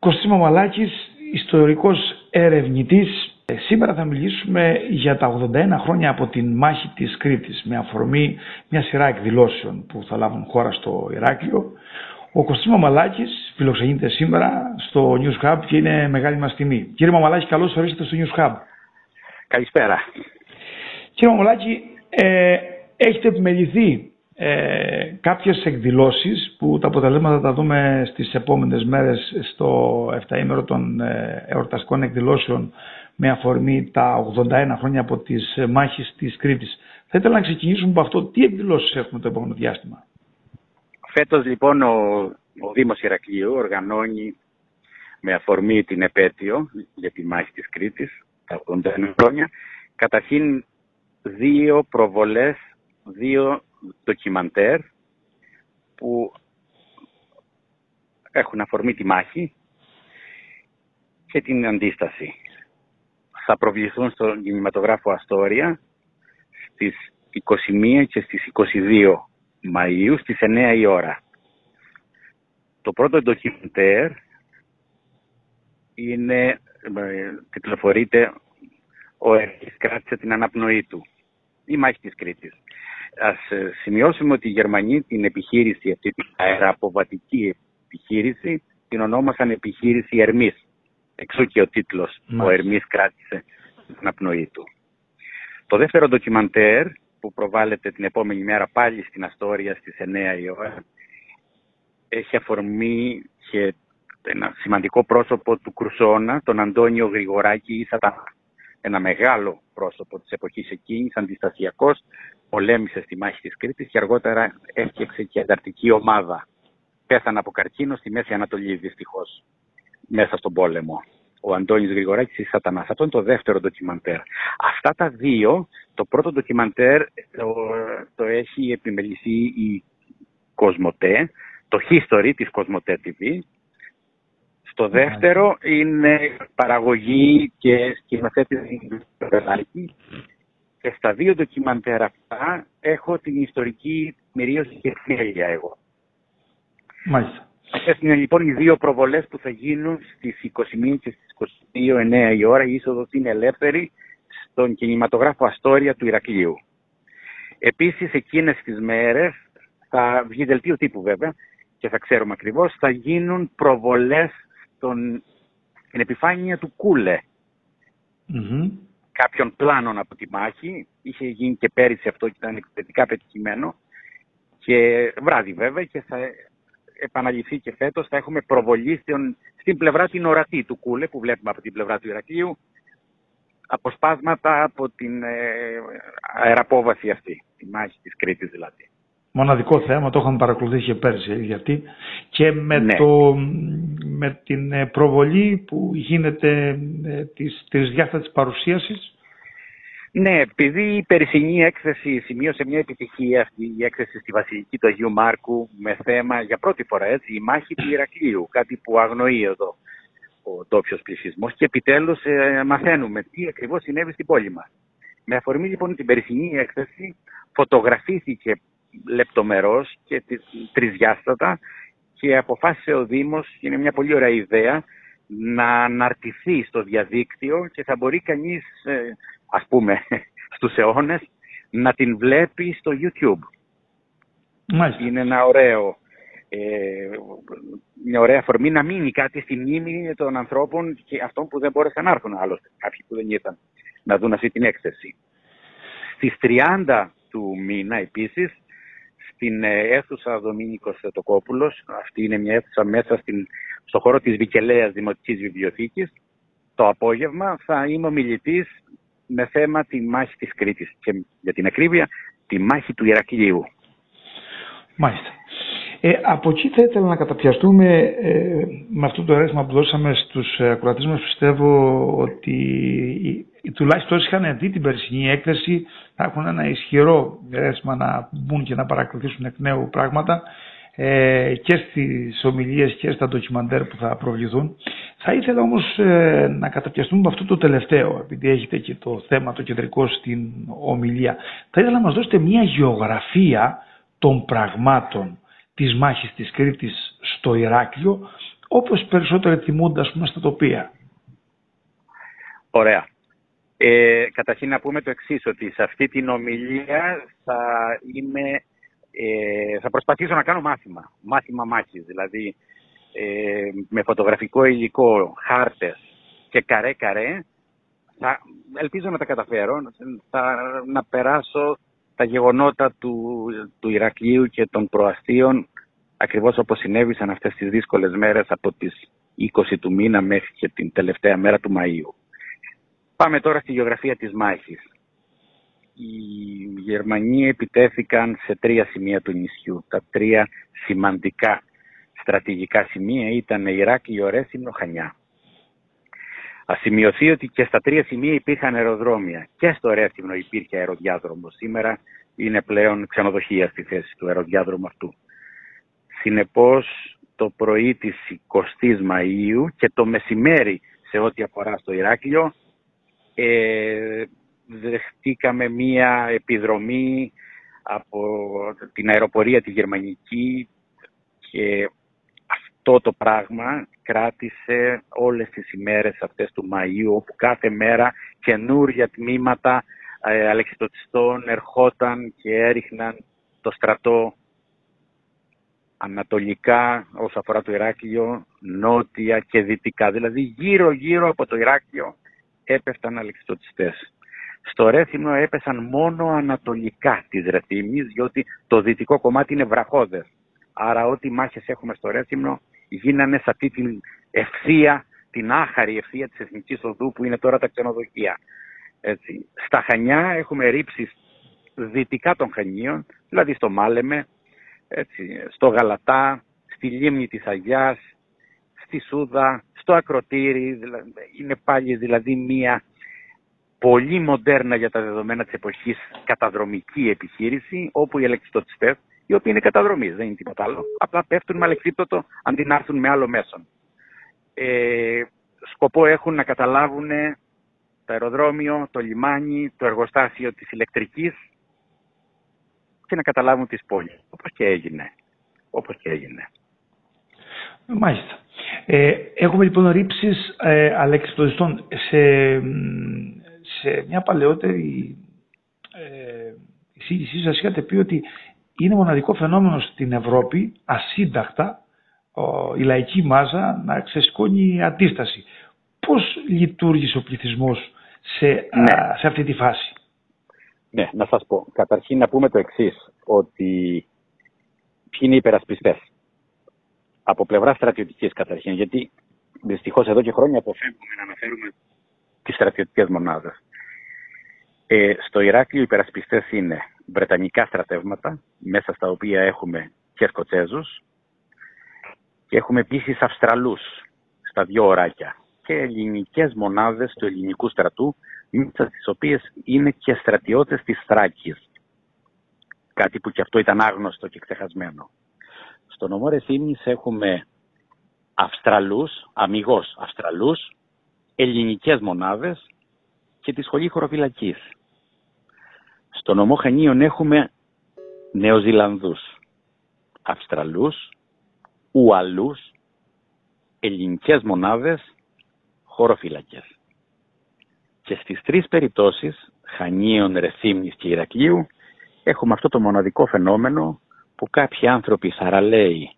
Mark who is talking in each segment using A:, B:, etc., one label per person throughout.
A: Κωστής Μαμαλάκης, ιστορικός ερευνητής. Ε, σήμερα θα μιλήσουμε για τα 81 χρόνια από την μάχη της Κρήτης με αφορμή μια σειρά εκδηλώσεων που θα λάβουν χώρα στο Ηράκλειο. Ο Κωστής Μαμαλάκης φιλοξενείται σήμερα στο News Hub και είναι μεγάλη μας τιμή. Κύριε Μαμαλάκη, καλώς ορίσατε στο News Hub.
B: Καλησπέρα.
A: Κύριε Μαμαλάκη, ε, έχετε επιμεληθεί ε, κάποιες εκδηλώσεις που τα αποτελέσματα θα τα δούμε στις επόμενες μέρες στο 7 ημέρο των ε, εορταστικών εκδηλώσεων με αφορμή τα 81 χρόνια από τις μάχες της Κρήτης. Θα ήθελα να ξεκινήσουμε από αυτό. Τι εκδηλώσεις έχουμε το επόμενο διάστημα;
B: Φέτος λοιπόν ο, ο Δήμος Ηρακλείου οργανώνει με αφορμή την επέτειο για τη μάχη της Κρήτης τα 81 χρόνια καταρχήν δύο προβολές, δύο ντοκιμαντέρ που έχουν αφορμή τη μάχη και την αντίσταση. Θα προβληθούν στον κινηματογράφο Αστόρια στις 21 και στις 22 Μαΐου στις 9 η ώρα. Το πρώτο ντοκιμαντέρ είναι, ε, τυπλοφορείται «Ο Ερής κράτησε την αναπνοή του» η μάχη της Κρήτης. Ας ε, σημειώσουμε ότι οι Γερμανοί την επιχείρηση αυτή, την αεραποβατική επιχείρηση, την ονόμασαν επιχείρηση Ερμής. Εξού και ο τίτλος «Ο Ερμής κράτησε την απνοή του». Το δεύτερο ντοκιμαντέρ που προβάλλεται την επόμενη μέρα πάλι στην Αστόρια στις 9 η ώρα έχει αφορμή και ένα σημαντικό πρόσωπο του Κρουσόνα, τον Αντώνιο Γρηγοράκη ή Σατανά. Ένα μεγάλο πρόσωπο της εποχής εκείνης, αντιστασιακός, πολέμησε στη μάχη της Κρήτης και αργότερα έφτιαξε και ανταρτική ομάδα. Πέθανε από καρκίνο στη Μέση Ανατολή δυστυχώς μέσα στον πόλεμο. Ο Αντώνης Γρηγοράκης η Σατανάς. Αυτό είναι το δεύτερο ντοκιμαντέρ. Αυτά τα δύο, το πρώτο ντοκιμαντέρ το, το έχει επιμεληθεί η Κοσμοτέ, το History της Κοσμοτέ TV. Στο δεύτερο είναι παραγωγή και σκηνοθέτηση του και στα δύο ντοκιμαντέρ αυτά έχω την ιστορική μυρίωση και θέλεια εγώ.
A: Μάλιστα.
B: Αυτές είναι λοιπόν οι δύο προβολές που θα γίνουν στις 21 και στις 22 9 η ώρα. Η είσοδος είναι ελεύθερη στον κινηματογράφο Αστόρια του Ηρακλείου. Επίσης εκείνες τις μέρες θα βγει δελτίο τύπου βέβαια και θα ξέρουμε ακριβώς θα γίνουν προβολές στον, στην επιφάνεια του Κούλε κάποιων πλάνων από τη μάχη. Είχε γίνει και πέρυσι αυτό και ήταν εξαιρετικά πετυχημένο. Και βράδυ βέβαια και θα επαναληφθεί και φέτος. Θα έχουμε προβολή στην πλευρά την ορατή του Κούλε που βλέπουμε από την πλευρά του Ηρακλείου. Αποσπάσματα από την ε, αεραπόβαση αυτή, τη μάχη της Κρήτης δηλαδή.
A: Μοναδικό θέμα, το είχαμε παρακολουθήσει και πέρσι γιατί και με, ναι. το, με την ε, προβολή που γίνεται ε, της, της διάστατης παρουσίασης
B: ναι, επειδή η περσινή έκθεση σημείωσε μια επιτυχία αυτή η έκθεση στη Βασιλική του Αγίου Μάρκου με θέμα για πρώτη φορά έτσι η μάχη του Ηρακλείου, κάτι που αγνοεί εδώ ο ντόπιο πληθυσμός και επιτέλους ε, μαθαίνουμε τι ακριβώς συνέβη στην πόλη μας. Με αφορμή λοιπόν την περσινή έκθεση φωτογραφήθηκε λεπτομερώς και τρισδιάστατα και αποφάσισε ο Δήμος, είναι μια πολύ ωραία ιδέα, να αναρτηθεί στο διαδίκτυο και θα μπορεί κανείς ε, ας πούμε, στους αιώνες, να την βλέπει στο YouTube.
A: Μάλιστα.
B: Είναι ένα ωραίο, ε, μια ωραία αφορμή να μείνει κάτι στη μνήμη των ανθρώπων και αυτών που δεν μπόρεσαν να έρθουν άλλωστε, κάποιοι που δεν ήρθαν να δουν αυτή την έκθεση. Στις 30 του μήνα επίσης, στην ε, αίθουσα Δομήνικος Θετοκόπουλος, αυτή είναι μια αίθουσα μέσα στην, στο χώρο της Βικελέας Δημοτικής Βιβλιοθήκης, το απόγευμα θα είμαι ομιλητής με θέμα τη μάχη της Κρήτης και για την ακρίβεια τη μάχη του Ηρακλείου.
A: Μάλιστα. Ε, από εκεί θα ήθελα να καταπιαστούμε ε, με αυτό το ερέθμα που δώσαμε στους ακροατές μας. Πιστεύω ότι τουλάχιστον όσοι είχαν δει την περσινή έκθεση θα έχουν ένα ισχυρό ερέθμα να μπουν και να παρακολουθήσουν εκ νέου πράγματα ε, και στις ομιλίες και στα ντοκιμαντέρ που θα προβληθούν. Θα ήθελα όμως ε, να καταπιαστούμε με αυτό το τελευταίο, επειδή έχετε και το θέμα το κεντρικό στην ομιλία. Θα ήθελα να μας δώσετε μια γεωγραφία των πραγμάτων της μάχης της Κρήτης στο Ηράκλειο, όπως περισσότερο θυμούνται ας πούμε στα τοπία.
B: Ωραία. Ε, καταρχήν να πούμε το εξής ότι σε αυτή την ομιλία θα είμαι, ε, θα προσπαθήσω να κάνω μάθημα, μάθημα μάχης, δηλαδή ε, με φωτογραφικό υλικό, χάρτες και καρέ-καρέ, θα, ελπίζω να τα καταφέρω, θα, να περάσω τα γεγονότα του, του Ηρακλείου και των προαστίων ακριβώς όπως συνέβησαν αυτές τις δύσκολες μέρες από τις 20 του μήνα μέχρι και την τελευταία μέρα του Μαΐου. Πάμε τώρα στη γεωγραφία της μάχης. Οι Γερμανοί επιτέθηκαν σε τρία σημεία του νησιού. Τα τρία σημαντικά στρατηγικά σημεία ήταν Ηράκλειο, Ρέσιμνο, Χανιά. Α σημειωθεί ότι και στα τρία σημεία υπήρχαν αεροδρόμια. Και στο Ρέσιμνο υπήρχε αεροδιάδρομο. Σήμερα είναι πλέον ξενοδοχεία στη θέση του αεροδιάδρομου αυτού. Συνεπώς το πρωί της 20ης Μαΐου και το μεσημέρι σε ό,τι αφορά στο Ηράκλειο ε, δεχτήκαμε μία επιδρομή από την αεροπορία τη γερμανική και αυτό το πράγμα κράτησε όλες τις ημέρες αυτές του Μαΐου όπου κάθε μέρα καινούργια τμήματα ε, αλεξιτοτιστών ερχόταν και έριχναν το στρατό ανατολικά όσο αφορά το Ηράκλειο, νότια και δυτικά. Δηλαδή γύρω γύρω από το Ηράκλειο έπεφταν αλεξιτοτιστές. Στο Ρέθυμνο έπεσαν μόνο ανατολικά της Ρεθύμνης, διότι το δυτικό κομμάτι είναι βραχώδες. Άρα ό,τι μάχες έχουμε στο Ρέθυμνο γίνανε σε αυτή την ευθεία, την άχαρη ευθεία της Εθνικής Οδού που είναι τώρα τα ξενοδοχεία. Έτσι. Στα Χανιά έχουμε ρήψεις δυτικά των Χανίων, δηλαδή στο Μάλεμε, έτσι, στο Γαλατά, στη Λίμνη της Αγιάς, στη Σούδα, στο Ακροτήρι, δηλαδή, είναι πάλι δηλαδή μία πολύ μοντέρνα για τα δεδομένα της εποχής καταδρομική επιχείρηση, όπου οι ελεξιτοτιστές, οι οποίοι είναι καταδρομείς, δεν είναι τίποτα άλλο, απλά πέφτουν με αλεξίπτωτο αντί να έρθουν με άλλο μέσον. Ε, σκοπό έχουν να καταλάβουν το αεροδρόμιο, το λιμάνι, το εργοστάσιο της ηλεκτρικής και να καταλάβουν τις πόλεις, όπως και έγινε. Όπως και έγινε.
A: Μάλιστα. Ε, έχουμε λοιπόν ρήψεις ε, αλεξιπτοδιστών σε, σε μια παλαιότερη ε, εισήγησή σας είχατε πει ότι είναι μοναδικό φαινόμενο στην Ευρώπη ασύνταχτα η λαϊκή μάζα να ξεσκόνει αντίσταση. Πώς λειτουργήσε ο πληθυσμός σε, ναι. σε αυτή τη φάση;
B: Ναι, να σας πω. Καταρχήν να πούμε το εξής, ότι ποιοι είναι οι υπερασπιστές από πλευράς στρατιωτικής καταρχήν, γιατί δυστυχώς εδώ και χρόνια αποφεύγουμε να αναφέρουμε τις στρατιωτικές μονάδες. Ε, στο Ηράκλειο οι υπερασπιστές είναι βρετανικά στρατεύματα, μέσα στα οποία έχουμε και Σκοτσέζους, και έχουμε επίσης Αυστραλούς στα δύο ωράκια και ελληνικές μονάδες του ελληνικού στρατού, μέσα στις οποίες είναι και στρατιώτες της Θράκης. Κάτι που και αυτό ήταν άγνωστο και ξεχασμένο. Στο νομό Ρεθύμνης έχουμε Αυστραλούς, αμυγός Αυστραλούς, ελληνικές μονάδες και τη σχολή χωροφυλακής. Στο νομό Χανίων έχουμε Νεοζηλανδούς, Αυστραλούς, Ουαλούς, ελληνικές μονάδες, χωροφυλακές. Και στις τρεις περιπτώσεις, Χανίων, Ρεθύμνης και Ηρακλείου, έχουμε αυτό το μοναδικό φαινόμενο που κάποιοι άνθρωποι σαραλέοι,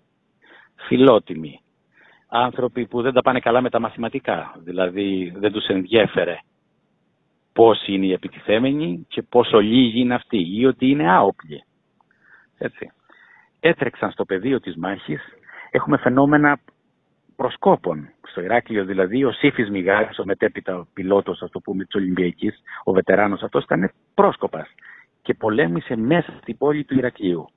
B: φιλότιμοι, άνθρωποι που δεν τα πάνε καλά με τα μαθηματικά, δηλαδή δεν τους ενδιέφερε πώς είναι οι επιτιθέμενοι και πόσο λίγοι είναι αυτοί ή ότι είναι άοπλοι. Έτσι. Έτρεξαν στο πεδίο της μάχης, έχουμε φαινόμενα προσκόπων. Στο Ηράκλειο δηλαδή ο Σύφης Μιγάρης, ο μετέπειτα πιλότος, ας το πούμε, της Ολυμπιακής, ο βετεράνος αυτός ήταν πρόσκοπας και πολέμησε μέσα στην πόλη του Ηρακλείου.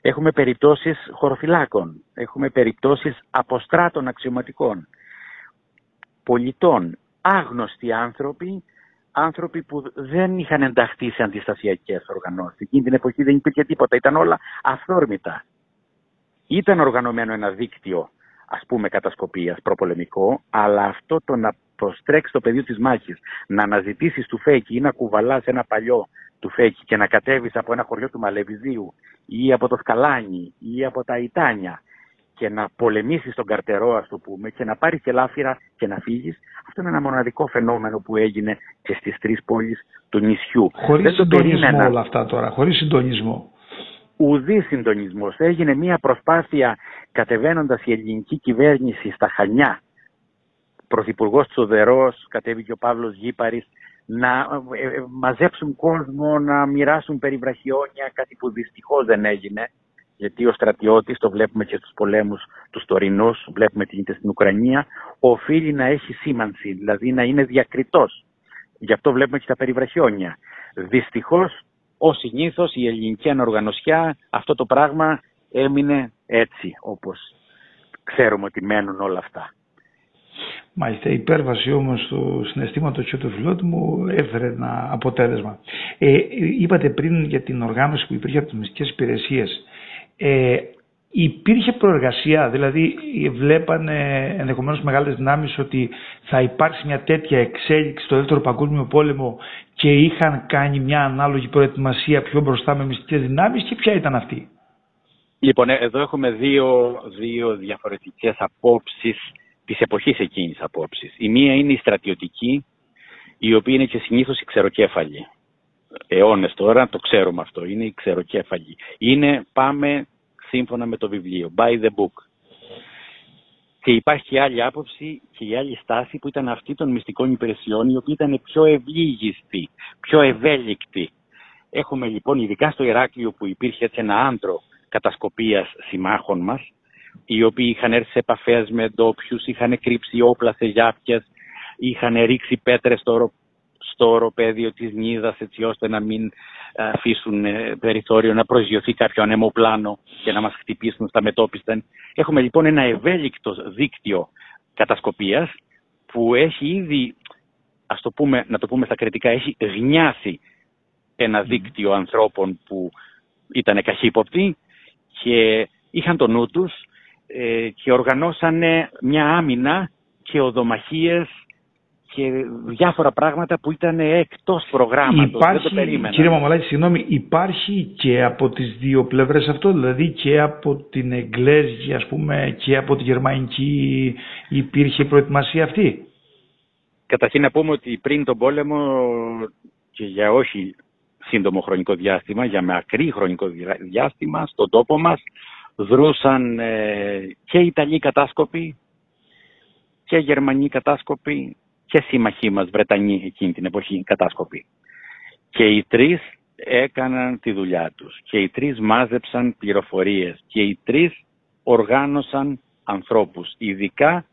B: Έχουμε περιπτώσεις χωροφυλάκων, έχουμε περιπτώσεις αποστράτων αξιωματικών, πολιτών, άγνωστοι άνθρωποι, άνθρωποι που δεν είχαν ενταχθεί σε αντιστασιακές οργανώσεις. Εκείνη την εποχή δεν υπήρχε τίποτα, ήταν όλα αυθόρμητα. Ήταν οργανωμένο ένα δίκτυο, ας πούμε, κατασκοπίας προπολεμικό, αλλά αυτό το να προστρέξει το πεδίο της μάχης, να αναζητήσεις του φέκι ή να κουβαλάς ένα παλιό του Φέκη και να κατέβεις από ένα χωριό του Μαλεβιζίου ή από το Σκαλάνι ή από τα Ιτάνια και να πολεμήσεις τον καρτερό, ας το πούμε, και να πάρεις και λάφυρα και να φύγεις, αυτό είναι ένα μοναδικό φαινόμενο που έγινε και στις τρεις πόλεις του νησιού.
A: Χωρίς συντονισμό όλα αυτά τώρα, χωρίς συντονισμό.
B: Ουδής συντονισμός. Έγινε μια προσπάθεια κατεβαίνοντας η ελληνική κυβέρνηση στα Χανιά. Πρωθυπουργός Τσοδερός, κατέβηκε ο Παύλος Γήπαρης, να ε, ε, μαζέψουν κόσμο, να μοιράσουν περιβραχιόνια, κάτι που δυστυχώς δεν έγινε γιατί ο στρατιώτης, το βλέπουμε και στους πολέμους τους τωρινούς, βλέπουμε τι γίνεται στην Ουκρανία, οφείλει να έχει σήμανση, δηλαδή να είναι διακριτός. Γι' αυτό βλέπουμε και τα περιβραχιόνια. Δυστυχώς, ω συνήθως η ελληνική ανοργανωσιά αυτό το πράγμα έμεινε έτσι, όπως ξέρουμε ότι μένουν όλα αυτά.
A: Μάλιστα, η υπέρβαση όμως του συναισθήματος και του φιλότου μου έφερε ένα αποτέλεσμα. Ε, είπατε πριν για την οργάνωση που υπήρχε από τις μυστικές υπηρεσίες ε, υπήρχε προεργασία, δηλαδή βλέπανε ενδεχομένως μεγάλες δυνάμεις ότι θα υπάρξει μια τέτοια εξέλιξη στο δεύτερο παγκόσμιο πόλεμο και είχαν κάνει μια ανάλογη προετοιμασία πιο μπροστά με μυστικές δυνάμεις και ποια ήταν αυτή;
B: Λοιπόν, ε, εδώ έχουμε δύο, δύο διαφορετικές απόψεις της εποχής εκείνης απόψεις. Η μία είναι η στρατιωτική, η οποία είναι και συνήθως η ξεροκέφαλη αιώνες τώρα, το ξέρουμε αυτό, είναι η ξεροκέφαλη. Είναι πάμε σύμφωνα με το βιβλίο, by the book. Και υπάρχει και άλλη άποψη και η άλλη στάση που ήταν αυτή των μυστικών υπηρεσιών, η οποία ήταν πιο ευλίγιστη, πιο ευέλικτη. Έχουμε λοιπόν, ειδικά στο Ηράκλειο που υπήρχε έτσι ένα άντρο κατασκοπίας συμμάχων μας, οι οποίοι είχαν έρθει σε επαφές με ντόπιους, είχαν κρύψει όπλα σε γιάπιες, είχαν ρίξει πέτρες στο στο οροπέδιο της Νίδας έτσι ώστε να μην ε, αφήσουν ε, περιθώριο να προσγειωθεί κάποιο ανεμοπλάνο και να μας χτυπήσουν στα μετόπιστα. Έχουμε λοιπόν ένα ευέλικτο δίκτυο κατασκοπίας που έχει ήδη, ας το πούμε, να το πούμε στα κριτικά, έχει γνιάσει ένα δίκτυο ανθρώπων που ήταν καχύποπτοι και είχαν το νου τους ε, και οργανώσανε μια άμυνα και οδομαχίες και διάφορα πράγματα που ήταν εκτός προγράμματος.
A: Υπάρχει, δεν το περίμενα. Κύριε Μαμαλάκη, συγγνώμη, υπάρχει και από τις δύο πλευρές αυτό, δηλαδή και από την Εγγλέζικη ας πούμε και από τη Γερμανική υπήρχε προετοιμασία αυτή;
B: Καταρχήν να πούμε ότι πριν τον πόλεμο και για όχι σύντομο χρονικό διάστημα, για μακρύ χρονικό διάστημα, στον τόπο μας δρούσαν ε, και Ιταλοί κατάσκοποι και Γερμανοί κατάσκοποι και σύμμαχοί μας Βρετανοί εκείνη την εποχή κατάσκοποι. Και οι τρεις έκαναν τη δουλειά τους και οι τρεις μάζεψαν πληροφορίες και οι τρεις οργάνωσαν ανθρώπους, ειδικά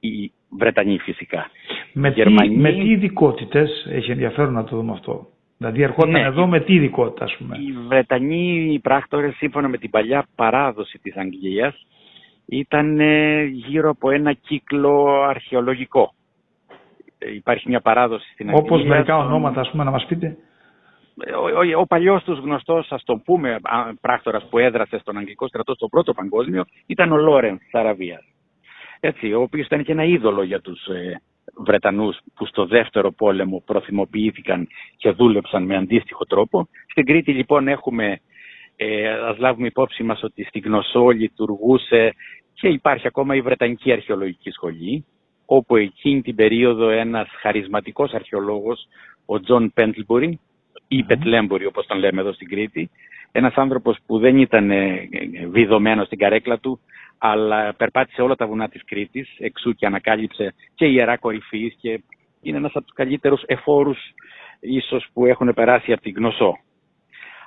B: οι Βρετανοί φυσικά.
A: Με, τι, με τι ειδικότητες, έχει ενδιαφέρον να το δούμε αυτό. Δηλαδή ερχόταν ναι, εδώ με τι ειδικότητα ας πούμε.
B: Οι Βρετανοί οι πράκτορες σύμφωνα με την παλιά παράδοση της Αγγλίας ήταν γύρω από ένα κύκλο αρχαιολογικό υπάρχει μια παράδοση στην
A: Αγγλία. Όπως μερικά ονόματα, ας πούμε, να μας πείτε.
B: Ο, ο, ο παλιός τους γνωστός, ας το πούμε, πράκτορας που έδρασε στον Αγγλικό στρατό στο πρώτο παγκόσμιο, ήταν ο Λόρενς Σαραβίας. Έτσι, ο οποίος ήταν και ένα είδωλο για τους ε, Βρετανούς που στο δεύτερο πόλεμο προθυμοποιήθηκαν και δούλεψαν με αντίστοιχο τρόπο. Στην Κρήτη λοιπόν έχουμε, ε, ας λάβουμε υπόψη μας ότι στην Κνωσό λειτουργούσε και υπάρχει ακόμα η Βρετανική Αρχαιολογική Σχολή, όπου εκείνη την περίοδο ένας χαρισματικός αρχαιολόγος, ο Τζον Πέντλμπορι, ή Πετλέμπορι όπως τον λέμε εδώ στην Κρήτη, ένας άνθρωπος που δεν ήταν ε, βιδωμένος στην καρέκλα του, αλλά περπάτησε όλα τα βουνά της Κρήτης, εξού και ανακάλυψε και ιερά κορυφής και είναι ένας από τους καλύτερους εφόρους ίσως που έχουν περάσει από την Γνωσό.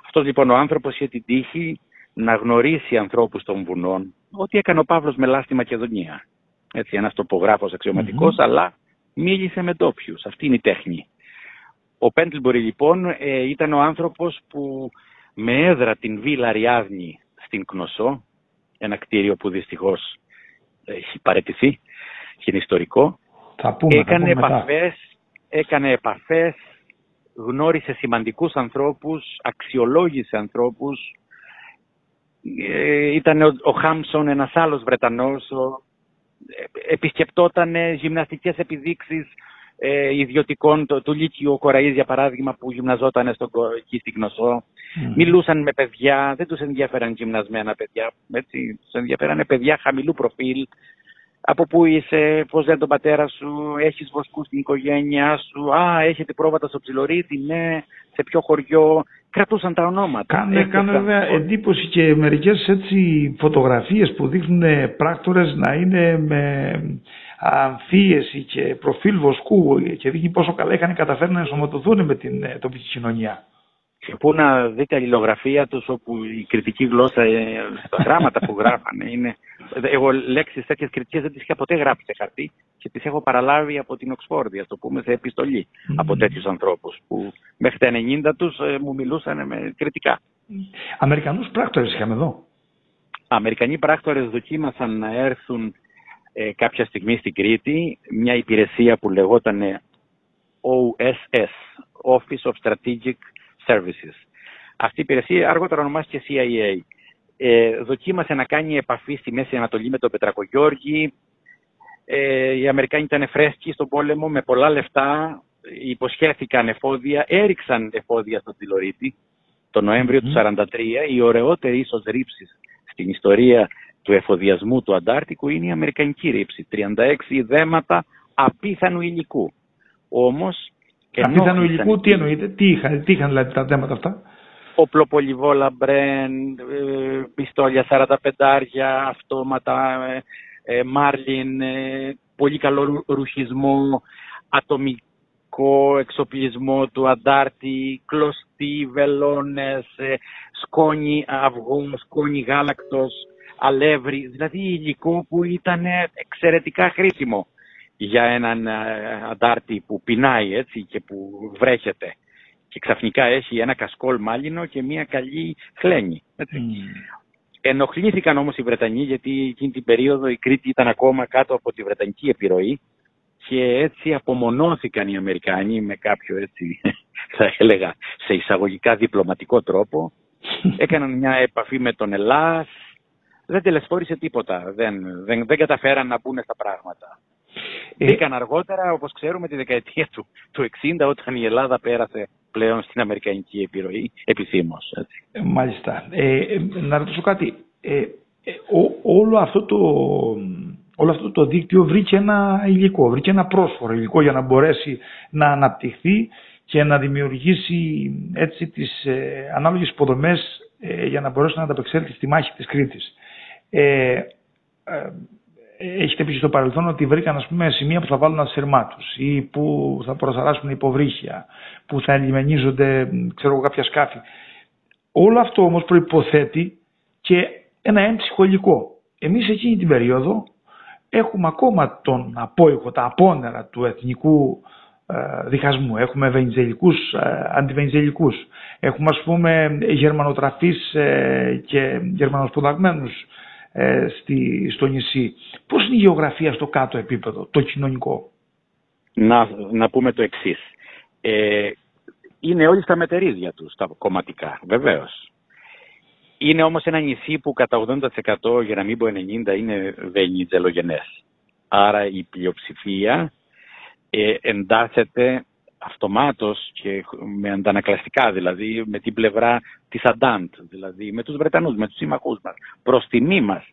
B: Αυτός λοιπόν ο άνθρωπος είχε την τύχη να γνωρίσει ανθρώπους των βουνών, ό,τι έκανε ο Παύλος Μελά στη Μακεδονία έτσι, ένας τοπογράφος αλλά μίλησε με ντόπιους. Αυτή είναι η τέχνη. Ο Πέντλμπορη λοιπόν ε, ήταν ο άνθρωπος που με έδρα την Βίλα Ριάδνη στην Κνωσό, ένα κτίριο που δυστυχώς έχει παρετηθεί και είναι ιστορικό,
A: θα πούμε,
B: έκανε, επαφές, έκανε επαφές, γνώρισε σημαντικούς ανθρώπους, αξιολόγησε ανθρώπους. Ε, ήταν ο, ο Χάμσον, ένας άλλος Βρετανός, ο επισκεπτόταν γυμναστικές επιδείξεις ε, ιδιωτικών το, του Λύκειου Κοραής για παράδειγμα που γυμναζόταν στο, εκεί στην Γνωσό. Μιλούσαν με παιδιά, δεν τους ενδιαφέραν γυμνασμένα παιδιά, έτσι, τους ενδιαφέραν παιδιά χαμηλού προφίλ, από πού είσαι, πώς λένε τον πατέρα σου, έχεις βοσκούς στην οικογένειά σου, Α, έχετε πρόβατα στο ψιλορίτι, ναι, σε ποιο χωριό. Κρατούσαν τα ονόματα.
A: Κάνε, κάνε βέβαια εντύπωση και μερικές έτσι φωτογραφίες που δείχνουν πράκτορες να είναι με αμφίεση και προφίλ βοσκού και δείχνει πόσο καλά είχαν καταφέρει να ενσωματωθούν με την ε, τοπική κοινωνία
B: και πού να δείτε αλληλογραφία τους όπου η κριτική γλώσσα, ε, τα γράμματα που γράφανε είναι... Εγώ λέξεις τέτοιες κριτικές δεν τις είχα ποτέ γράψει σε χαρτί και τις έχω παραλάβει από την Οξφόρδη, ας το πούμε, σε επιστολή από τέτοιους ανθρώπους που μέχρι τα 90 τους ε, μου μιλούσαν με κριτικά.
A: Αμερικανούς πράκτορες είχαμε εδώ.
B: Αμερικανοί πράκτορες δοκίμασαν να έρθουν ε, κάποια στιγμή στην Κρήτη μια υπηρεσία που λεγόταν OSS, Office of Strategic Services. Αυτή η υπηρεσία αργότερα ονομάστηκε CIA. Ε, δοκίμασε να κάνει επαφή στη Μέση Ανατολή με τον Πετρακογιώργη. Ε, οι Αμερικάνοι ήταν φρέσκοι στον πόλεμο με πολλά λεφτά. Υποσχέθηκαν εφόδια, έριξαν εφόδια στον Τιλωρίτη το Νοέμβριο του 1943. Η ωραιότερη ίσως ρήψη στην ιστορία του εφοδιασμού του Αντάρτικου είναι η Αμερικανική ρήψη. 36 δέματα απίθανου υλικού. Όμως
A: Απίθανο υλικού, τι εννοείται, τι είχαν, τι είχαν δηλαδή τα θέματα αυτά.
B: Οπλοπολιβόλα, μπρεν, ε, πιστόλια 45 αυτόματα, ε, ε, μάρλιν, πολύ καλό ρουχισμό, ατομικό εξοπλισμό του αντάρτη, κλωστή, βελόνες, σκόνη αυγού, σκόνη γάλακτος, αλεύρι, δηλαδή υλικό που ήταν εξαιρετικά χρήσιμο για έναν ε, αντάρτη που πεινάει έτσι και που βρέχεται και ξαφνικά έχει ένα κασκόλ μάλινο και μια καλή χλένη. Έτσι. Mm. Ενοχλήθηκαν όμως οι Βρετανοί γιατί εκείνη την περίοδο η Κρήτη ήταν ακόμα κάτω από τη Βρετανική επιρροή και έτσι απομονώθηκαν οι Αμερικάνοι με κάποιο έτσι θα έλεγα σε εισαγωγικά διπλωματικό τρόπο. Έκαναν μια επαφή με τον Ελλάς, δεν τελεσφόρησε τίποτα, δεν, δεν, δεν καταφέραν να μπουν στα πράγματα. Ε, Μπήκαν αργότερα, όπως ξέρουμε, τη δεκαετία του, του 60, όταν η Ελλάδα πέρασε πλέον στην Αμερικανική επιρροή, επισήμως.
A: Ε, μάλιστα. Ε, ε, να ρωτήσω κάτι. Ε, όλο, αυτό το, όλο αυτό το δίκτυο βρήκε ένα υλικό, βρήκε ένα πρόσφορο υλικό για να μπορέσει να αναπτυχθεί και να δημιουργήσει έτσι τις ε, ανάλογες υποδομές για να μπορέσει να ανταπεξέλθει στη μάχη της Κρήτης. Ε, έχετε πει στο παρελθόν ότι βρήκαν ας πούμε, σημεία που θα βάλουν ασυρμάτους ή που θα προσαράσουν υποβρύχια, που θα ελιμενίζονται ξέρω, κάποια σκάφη. Όλο αυτό όμως προϋποθέτει και ένα έμψυχο υλικό. Εμείς εκείνη την περίοδο έχουμε ακόμα τον απόϊχο, τα απόνερα του εθνικού ε, διχασμού. Έχουμε βενιζελικούς, ε, αντιβενιζελικούς. Έχουμε ας πούμε γερμανοτραφείς ε, και γερμανοσπουδαγμένους ε, στη, στο νησί. Πώς είναι η γεωγραφία στο κάτω επίπεδο, το κοινωνικό;
B: Να, να πούμε το εξής. Ε, είναι όλοι στα μετερίδια τους, τα κομματικά, βεβαίως. Είναι όμως ένα νησί που κατά 80% για να μην πω 90% είναι βενιτζελογενές. Άρα η πλειοψηφία ε, εντάσσεται αυτομάτως και με αντανακλαστικά, δηλαδή με την πλευρά της Αντάντ, δηλαδή με τους Βρετανούς, με τους συμμαχούς μας. Προς τιμή μας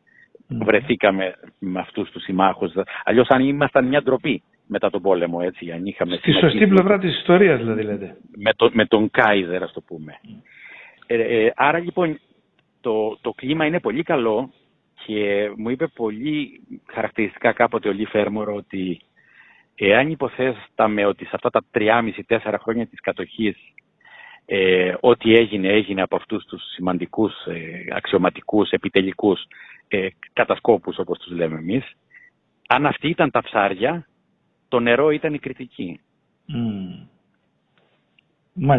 B: βρεθήκαμε με αυτούς τους συμμάχους. Αλλιώς αν ήμασταν μια ντροπή μετά τον πόλεμο, έτσι, αν είχαμε...
A: Στη σωστή πλευρά της ιστορίας, δηλαδή, λέτε.
B: Με, το, με τον Κάιζερ, ας το πούμε. Ε, ε, άρα, λοιπόν, το, το κλίμα είναι πολύ καλό και μου είπε πολύ χαρακτηριστικά κάποτε ο Λί Φέρμορο ότι Εάν υποθέσαμε ότι σε αυτά τα 3,5-4 χρόνια της κατοχής ε, ό,τι έγινε, έγινε από αυτούς τους σημαντικούς ε, αξιωματικούς, επιτελικούς ε, κατασκόπους όπως τους λέμε εμείς, αν αυτοί ήταν τα ψάρια, το νερό ήταν η κριτική. Mm.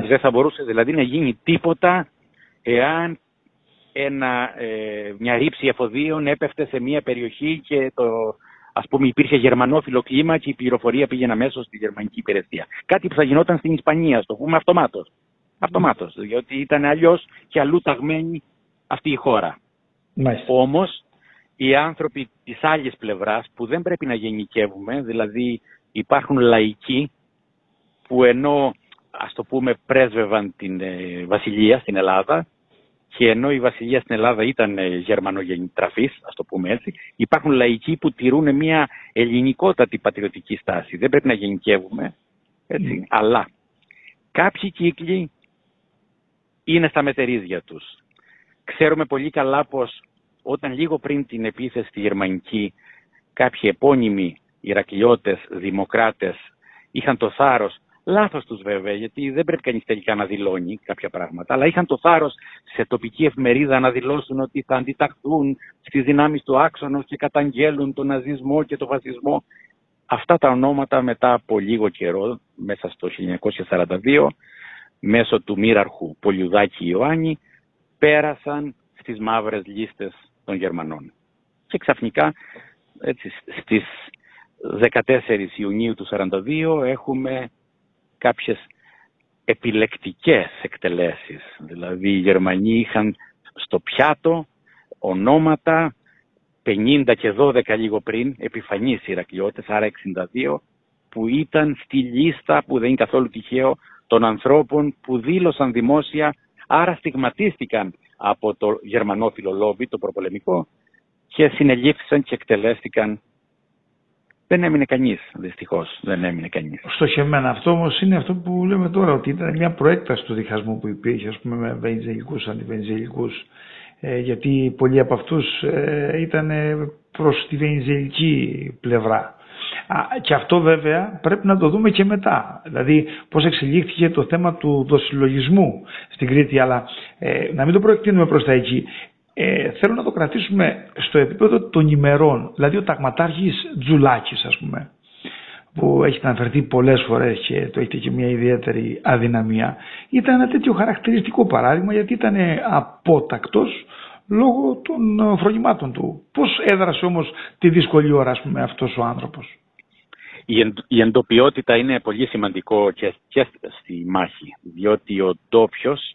B: Δεν θα μπορούσε δηλαδή να γίνει τίποτα εάν ένα, ε, μια ρήψη εφοδίων έπεφτε σε μια περιοχή και το, ας πούμε υπήρχε γερμανόφιλο κλίμα και η πληροφορία πήγαινε αμέσως στη γερμανική υπηρεσία. Κάτι που θα γινόταν στην Ισπανία, το πούμε αυτομάτως. Αυτομάτως, διότι ήταν αλλιώς και αλλού ταγμένη αυτή η χώρα. Μάλιστα. Όμως οι άνθρωποι της άλλης πλευράς που δεν πρέπει να γενικεύουμε, δηλαδή υπάρχουν λαϊκοί που ενώ ας το πούμε πρέσβευαν την ε, βασιλεία στην Ελλάδα και ενώ η βασιλεία στην Ελλάδα ήταν ε, γερμανογεννητραφής, ας το πούμε έτσι, υπάρχουν λαϊκοί που τηρούν μια ελληνικότατη πατριωτική στάση. Δεν πρέπει να γενικεύουμε, έτσι, αλλά κάποιοι κύκλοι είναι στα μετερίζια τους. Ξέρουμε πολύ καλά πως όταν λίγο πριν την επίθεση στη Γερμανική κάποιοι επώνυμοι Ηρακλειώτες, Δημοκράτες είχαν το θάρρος Λάθος τους βέβαια, γιατί δεν πρέπει κανείς τελικά να δηλώνει κάποια πράγματα, αλλά είχαν το θάρρος σε τοπική εφημερίδα να δηλώσουν ότι θα αντιταχθούν στις δυνάμεις του άξονος και καταγγέλουν τον ναζισμό και τον φασισμό. Αυτά τα ονόματα μετά από λίγο καιρό, μέσα στο 1942, μέσω του μοίραρχου Πολιουδάκη Ιωάννη, πέρασαν στις μαύρες λίστες των Γερμανών. Και ξαφνικά έτσι, στις 14 Ιουνίου του 1942 έχουμε κάποιες επιλεκτικές εκτελέσεις. Δηλαδή οι Γερμανοί είχαν στο πιάτο ονόματα 50 και 12 λίγο πριν, επιφανείς Ηρακλειώτες, άρα 62, που ήταν στη λίστα που δεν είναι καθόλου τυχαίο των ανθρώπων που δήλωσαν δημόσια, άρα στιγματίστηκαν από το γερμανόφιλο λόμπι, το προπολεμικό, και συνελήφθησαν και εκτελέστηκαν δεν έμεινε κανείς, δυστυχώς. Δεν έμεινε κανείς.
A: Στοχευμένα. Αυτό όμως είναι αυτό που λέμε τώρα, ότι ήταν μια προέκταση του διχασμού που υπήρχε, ας πούμε, με βενζελικού, αντιβενζελικού. Ε, γιατί πολλοί από αυτούς ε, ήταν προς τη βενζελική πλευρά. Α, και αυτό βέβαια πρέπει να το δούμε και μετά. Δηλαδή πώς εξελίχθηκε το θέμα του δοσυλλογισμού στην Κρήτη. Αλλά ε, να μην το προεκτείνουμε προς τα εκεί ε, θέλω να το κρατήσουμε στο επίπεδο των ημερών. Δηλαδή ο ταγματάρχης Τζουλάκης ας πούμε που έχει αναφερθεί πολλές φορές και το έχετε και μια ιδιαίτερη αδυναμία ήταν ένα τέτοιο χαρακτηριστικό παράδειγμα γιατί ήταν απότακτος λόγω των φρονημάτων του. Πώς έδρασε όμως τη δύσκολη ώρα ας πούμε αυτός ο άνθρωπος;
B: Η, εντοπιότητα είναι πολύ σημαντικό και, και στη μάχη διότι ο ντόπιος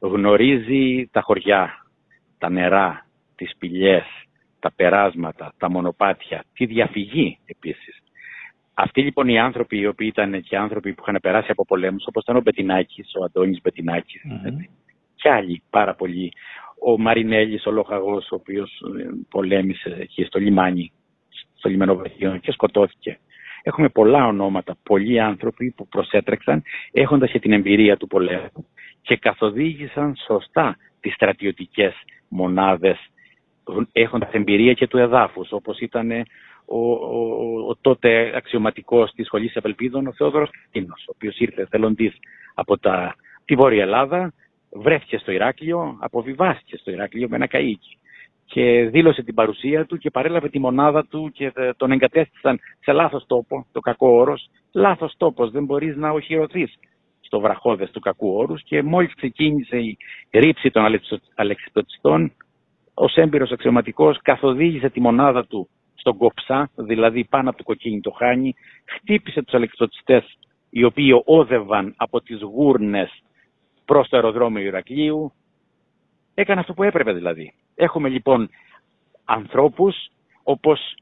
B: γνωρίζει τα χωριά, τα νερά, τις σπηλιές, τα περάσματα, τα μονοπάτια, τη διαφυγή επίσης. Αυτοί λοιπόν οι άνθρωποι οι οποίοι ήταν και άνθρωποι που είχαν περάσει από πολέμους όπως ήταν ο Μπετινάκης, ο Αντώνης Μπετινάκης mm-hmm. και άλλοι πάρα πολλοί. Ο Μαρινέλης, ο Λοχαγός, ο οποίος ε, πολέμησε εκεί στο λιμάνι, στο λιμενό και σκοτώθηκε. Έχουμε πολλά ονόματα, πολλοί άνθρωποι που προσέτρεξαν έχοντας και την εμπειρία του πολέμου και καθοδήγησαν σωστά τις στρατιωτικές μονάδες έχοντας εμπειρία και του εδάφους, όπως ήταν ο, ο, ο, τότε αξιωματικός της Σχολής Απελπίδων, ο Θεόδωρος Κίνος, ο οποίος ήρθε θελοντής από τα, τη Βόρεια Ελλάδα, βρέθηκε στο Ηράκλειο, αποβιβάστηκε στο Ηράκλειο με ένα καΐκι και δήλωσε την παρουσία του και παρέλαβε τη μονάδα του και τον εγκατέστησαν σε λάθος τόπο, το κακό όρος. Λάθος τόπος, δεν μπορείς να οχυρωθείς στο βραχώδες του κακού όρους και μόλις ξεκίνησε η ρήψη των αλεξιπτωτιστών, ως έμπειρος αξιωματικός καθοδήγησε τη μονάδα του στον Κοψά, δηλαδή πάνω από το κοκκίνι το χάνι, χτύπησε τους αλεξιπτωτιστές οι οποίοι όδευαν από τις γούρνες προς το αεροδρόμιο Ηρακλείου. Έκανε αυτό που έπρεπε δηλαδή. Έχουμε λοιπόν ανθρώπους όπως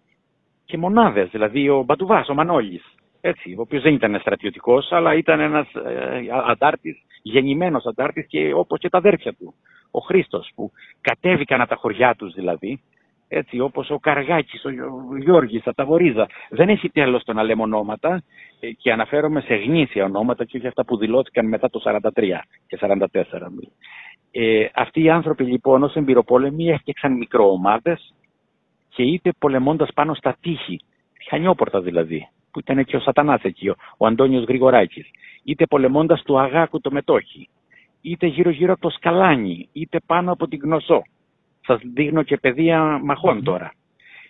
B: και μονάδες, δηλαδή ο Μπατουβάς, ο Μανώλης, έτσι, ο οποίος δεν ήταν στρατιωτικός, αλλά ήταν ένας ε, αντάρτης, γεννημένος αντάρτης και όπως και τα αδέρφια του. Ο Χρήστος, που κατέβηκαν από τα χωριά τους δηλαδή, έτσι όπως ο Καραγάκη, ο Γιώργης, τα Ταβορίζα. Δεν έχει τέλο το να λέμε ονόματα ε, και αναφέρομαι σε γνήσια ονόματα και όχι αυτά που δηλώθηκαν μετά το 43 και 44. Ε, αυτοί οι άνθρωποι λοιπόν ως εμπειροπόλεμοι έφτιαξαν μικροομάδες και είτε πολεμώντας πάνω στα τείχη, χανιόπορτα δηλαδή, που ήταν και ο Σατανάς εκεί, ο Αντώνιος Γρηγοράκης, είτε πολεμώντας του Αγάκου το Μετόχι, είτε γύρω-γύρω από το Σκαλάνι, είτε πάνω από την Γνωσό. Σας δείχνω και παιδεία μαχών τώρα.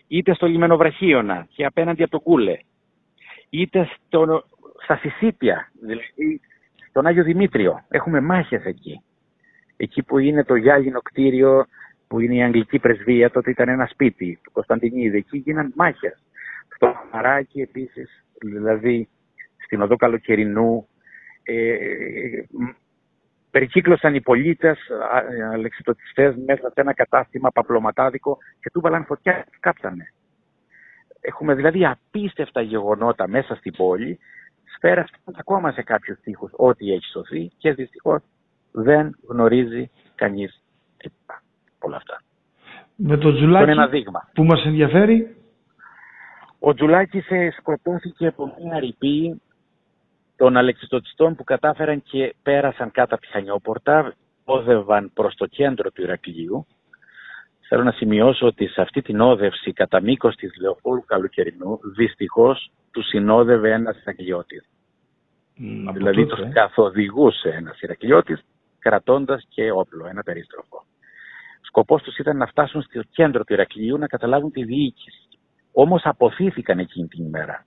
B: Είτε στο Λιμενοβραχίωνα και απέναντι από το Κούλε, είτε στο, στα Σισίπια, δηλαδή στον Άγιο Δημήτριο. Έχουμε μάχες εκεί. Εκεί που είναι το Γιάγινο κτίριο, που είναι η Αγγλική Πρεσβεία, τότε ήταν ένα σπίτι του Κωνσταντινίδη. Εκεί γίναν μάχες στο Μαράκι επίσης, δηλαδή στην οδό Καλοκαιρινού. Ε, περικύκλωσαν οι πολίτες, αλεξιτοτιστές μέσα σε ένα κατάστημα παπλωματάδικο και του βάλαν φωτιά και κάψανε. Έχουμε δηλαδή απίστευτα γεγονότα μέσα στην πόλη, πέρασαν ακόμα σε κάποιους τείχους ό,τι έχει σωθεί και δυστυχώς δεν γνωρίζει κανείς τίποτα όλα αυτά.
A: Με το Τζουλάκη
B: ένα δείγμα.
A: που μας ενδιαφέρει.
B: Ο Τζουλάκης σκοτώθηκε από μια ρηπή των αλεξιστοτιστών που κατάφεραν και πέρασαν κάτω από τη Χανιόπορτα, όδευαν προς το κέντρο του Ηρακλείου. Θέλω να σημειώσω ότι σε αυτή την όδευση κατά μήκος της Λεωφόρου Καλοκαιρινού δυστυχώς του συνόδευε ένας Ηρακλειώτης. Mm, δηλαδή τους ε. καθοδηγούσε ένας Ηρακλειώτης κρατώντας και όπλο, ένα περίστροφο. Σκοπός τους ήταν να φτάσουν στο κέντρο του Ηρακλείου να καταλάβουν τη διοίκηση. Όμως αποθήθηκαν εκείνη την ημέρα.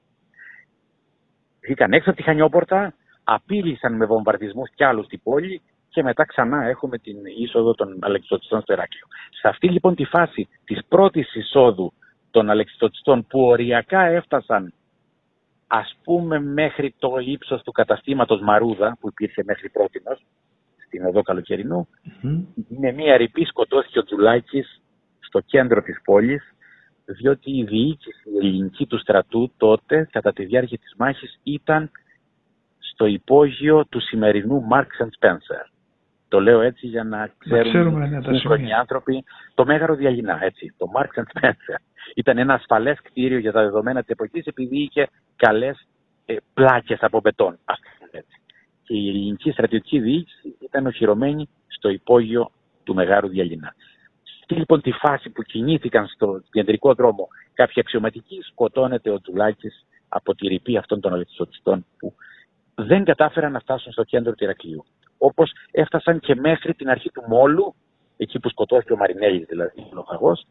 B: Βγήκαν έξω από τη Χανιόπορτα, απείλησαν με βομβαρδισμούς κι άλλους την πόλη και μετά ξανά έχουμε την είσοδο των αλεξιτοτιστών στο Ηράκλειο. Σε αυτή λοιπόν τη φάση της πρώτης εισόδου των αλεξιτοτιστών που οριακά έφτασαν ας πούμε μέχρι το ύψος του καταστήματος Μαρούδα που υπήρχε μέχρι πρότινος στην οδό Καλοκαιρινού mm-hmm. είναι μια ρηπή σκοτώθηκε ο Τζουλάκης στο κέντρο της πόλης διότι η διοίκηση η ελληνική του στρατού τότε κατά τη διάρκεια της μάχης ήταν στο υπόγειο του σημερινού Marks and Spencer. Το λέω έτσι για να ξέρουν οι άνθρωποι το Μέγαρο Διαλυνά, έτσι, το Marks and Spencer. Ήταν ένα ασφαλές κτίριο για τα δεδομένα της εποχής επειδή είχε καλές ε, πλάκες από μπετόν, έτσι. Και η ελληνική στρατιωτική διοίκηση ήταν οχυρωμένη στο υπόγειο του Μεγάρου Διαλυνά. Στη λοιπόν τη φάση που κινήθηκαν στο κεντρικό δρόμο κάποιοι αξιωματικοί, σκοτώνεται ο Τζουλάκης από τη ρηπή αυτών των αλεξιωτιστών που δεν κατάφεραν να φτάσουν στο κέντρο του Ηρακλείου. Όπως έφτασαν και μέχρι την αρχή του Μόλου, εκεί που σκοτώθηκε ο Μαρινέλη, δηλαδή ο λοχαγός,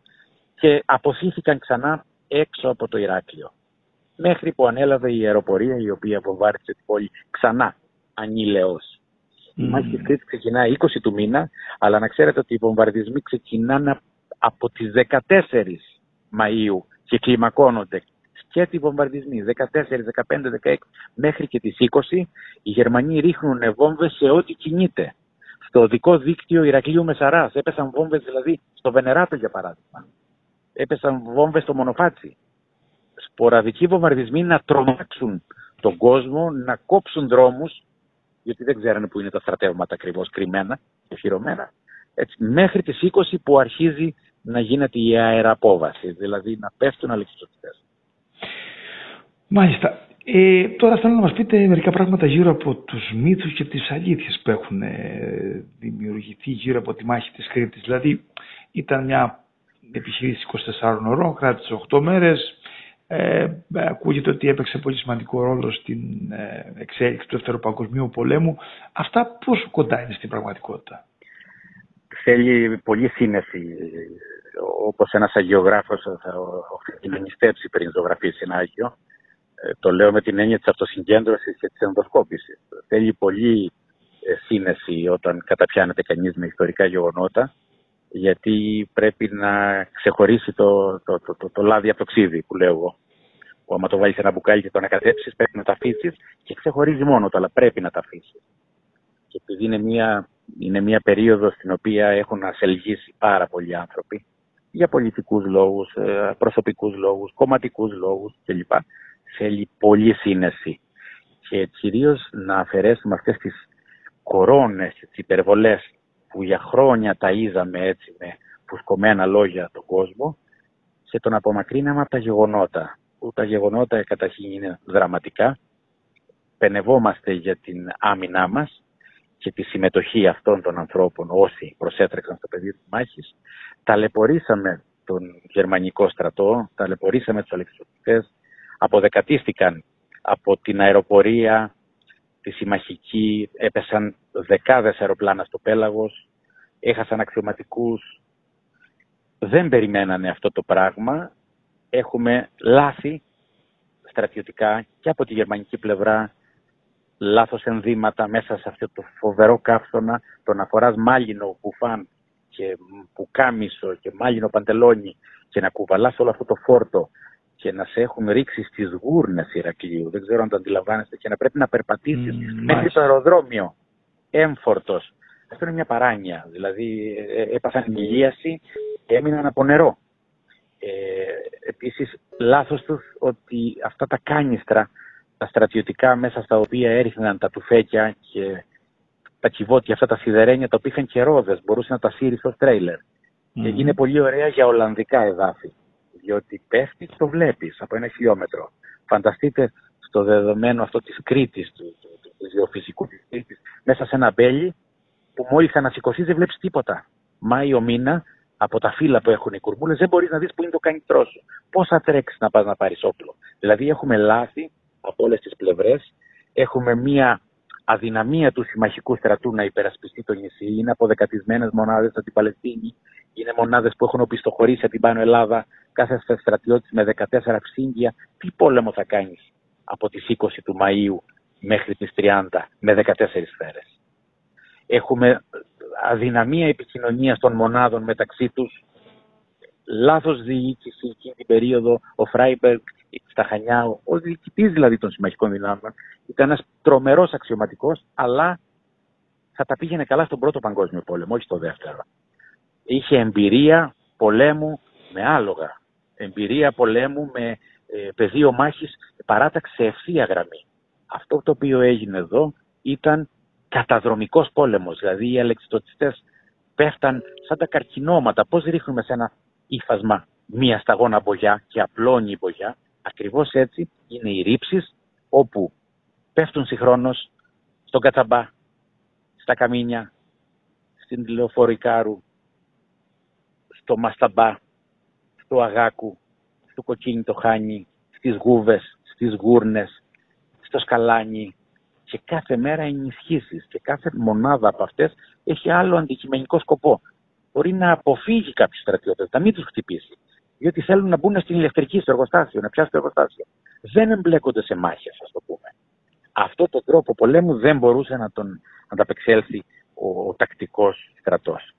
B: και αποθήθηκαν ξανά έξω από το Ηράκλειο. Μέχρι που ανέλαβε η αεροπορία η οποία βομβάρδισε την πόλη ξανά, ανήλεος. Mm. Η μάχη της Κρήτης ξεκινάει 20 του μήνα, αλλά να ξέρετε ότι οι βομβαρδισμοί ξεκινάνε από τις 14 Μαΐου και κλιμακώνονται σκέτη βομβαρδισμοί 14, 15, 16 μέχρι και τις 20 οι Γερμανοί ρίχνουν βόμβες σε ό,τι κινείται. Στο οδικό δίκτυο Ηρακλείου Μεσαράς έπεσαν βόμβες δηλαδή στο Βενεράτο για παράδειγμα. Έπεσαν βόμβες στο Μονοφάτσι. Σποραδικοί βομβαρδισμοί να τρομάξουν τον κόσμο, να κόψουν δρόμους γιατί δεν ξέρανε που είναι τα στρατεύματα ακριβώς κρυμμένα και χειρωμένα. Έτσι, μέχρι τις 20 που αρχίζει να γίνεται η αεραπόβαση, δηλαδή να πέφτουν αλεξιπτωτικές.
A: Μάλιστα. Ε, τώρα θέλω να μας πείτε μερικά πράγματα γύρω από τους μύθους και τις αλήθειες που έχουν ε, δημιουργηθεί γύρω από τη μάχη της Κρήτης. Δηλαδή ήταν μια επιχείρηση 24 ώρων, κράτησε 8 μέρες, ε, ακούγεται ότι έπαιξε πολύ σημαντικό ρόλο στην ε, εξέλιξη του Δεύτερου Παγκοσμίου Πολέμου. Αυτά πόσο κοντά είναι στην πραγματικότητα;
B: Θέλει πολύ σύνεση. Όπως ένας αγιογράφος θα οφείλει να νηστέψει πριν ζωγραφίσει ένα Άγιο. Ε, το λέω με την έννοια της αυτοσυγκέντρωσης και της ενδοσκόπησης. Θέλει πολύ ε, σύνεση όταν καταπιάνεται κανείς με ιστορικά γεγονότα γιατί πρέπει να ξεχωρίσει το, το, το, το, το λάδι από το ξύδι που λέω εγώ. Που άμα το βάλεις σε ένα μπουκάλι και το ανακατέψεις πρέπει να τα αφήσεις και ξεχωρίζει μόνο το, αλλά πρέπει να τα αφήσεις. Και επειδή είναι μια, είναι μια περίοδος στην οποία έχουν ασελγήσει πάρα πολλοί άνθρωποι για πολιτικούς λόγους, ε, προσωπικούς λόγους, κομματικούς λόγους κλπ θέλει πολύ σύνεση και κυρίως να αφαιρέσουμε αυτές τις κορώνες, τις υπερβολές που για χρόνια τα είδαμε έτσι με φουσκωμένα λόγια τον κόσμο και τον απομακρύναμε από τα γεγονότα. Που τα γεγονότα καταρχήν είναι δραματικά. Πενευόμαστε για την άμυνά μας και τη συμμετοχή αυτών των ανθρώπων όσοι προσέτρεξαν στο πεδίο της μάχης. Ταλαιπωρήσαμε τον γερμανικό στρατό, ταλαιπωρήσαμε τους αλεξιωτικές, αποδεκατίστηκαν από την αεροπορία, τη συμμαχική, έπεσαν δεκάδες αεροπλάνα στο πέλαγος, έχασαν αξιωματικούς, δεν περιμένανε αυτό το πράγμα. Έχουμε λάθη στρατιωτικά και από τη γερμανική πλευρά, λάθος ενδύματα μέσα σε αυτό το φοβερό καύσωνα, το να φοράς μάλινο μπουφάν και πουκάμισο και μάλινο παντελόνι και να κουβαλάς όλο αυτό το φόρτο και να σε έχουν ρίξει στις γούρνες Ηρακλείου. Δεν ξέρω αν το αντιλαμβάνεστε και να πρέπει να περπατήσεις mm, μέχρι το αεροδρόμιο. Έμφορτος. Αυτό είναι μια παράνοια. Δηλαδή ε, ε, έπαθαν ηλίαση και έμειναν από νερό. Ε, Επίσης, λάθος τους ότι αυτά τα κάνιστρα τα στρατιωτικά μέσα στα οποία έριχναν τα τουφέκια και τα κυβότια, αυτά τα σιδερένια τα οποία είχαν και ρόδες, μπορούσε να τα σύρει στο τρέιλερ. Και είναι πολύ ωραία για Ολλανδικά εδάφη, διότι πέφτεις το βλέπεις από ένα χιλιόμετρο. Φανταστείτε στο δεδομένο αυτό της Κρήτης, του, του, του, του γεωφυσικού της Κρήτης, μέσα σε ένα μπέλι που μόλις ανασηκωθείς δεν βλέπεις τίποτα. Μάιο μήνα από τα φύλλα που έχουν οι κουρμούλες, δεν μπορείς να δεις που είναι το κινητρό σου. Πώς θα τρέξεις να πας να πάρεις όπλο. Δηλαδή, έχουμε λάθη από όλες τις πλευρές. Έχουμε μία αδυναμία του συμμαχικού στρατού να υπερασπιστεί το νησί. Είναι αποδεκατισμένες μονάδες από την Παλαιστίνη. Είναι μονάδες που έχουν οπισθοχωρήσει από την Πάνω Ελλάδα. Κάθε στρατιώτης με 14 ψύγγια. Τι πόλεμο θα κάνεις από τις 20 του Μαΐου μέχρι τις 30 με 14 σφαίρες. Έχουμε αδυναμία επικοινωνίας των μονάδων μεταξύ τους, λάθος διοίκηση εκείνη την περίοδο, ο Φράιμπεργκ στα Χανιά, ο διοικητής δηλαδή των συμμαχικών δυνάμεων, ήταν ένας τρομερός αξιωματικός, αλλά θα τα πήγαινε καλά στον πρώτο παγκόσμιο πόλεμο, όχι στο δεύτερο. Είχε εμπειρία πολέμου με άλογα, εμπειρία πολέμου με ε, πεδίο μάχης παράταξη σε ευθεία γραμμή. Αυτό το οποίο έγινε εδώ ήταν καταδρομικός πόλεμος, δηλαδή οι αλεξιτοτιστές πέφταν σαν τα καρκινώματα. Πώς ρίχνουμε σε ένα ύφασμα μία σταγόνα μπογιά και απλώνει η μπογιά. Ακριβώς έτσι είναι οι ρήψεις όπου πέφτουν συγχρόνως στον Κατσαμπά, στα Καμίνια, στην Λεωφορικάρου, στο Μασταμπά, στο Αγάκου, στο Κοκκίνι το Χάνι, στις Γούβες, στις Γούρνες, στο Σκαλάνι, και κάθε μέρα ενισχύσεις και κάθε μονάδα από αυτές έχει άλλο αντικειμενικό σκοπό. Μπορεί να αποφύγει κάποιου στρατιώτες, να μην τους χτυπήσει. Διότι θέλουν να μπουν στην ηλεκτρική, στο εργοστάσιο, να πιάσουν το εργοστάσιο. Δεν εμπλέκονται σε μάχες, ας το πούμε. Αυτό το τρόπο πολέμου δεν μπορούσε να τον ανταπεξέλθει ο, ο τακτικός στρατός.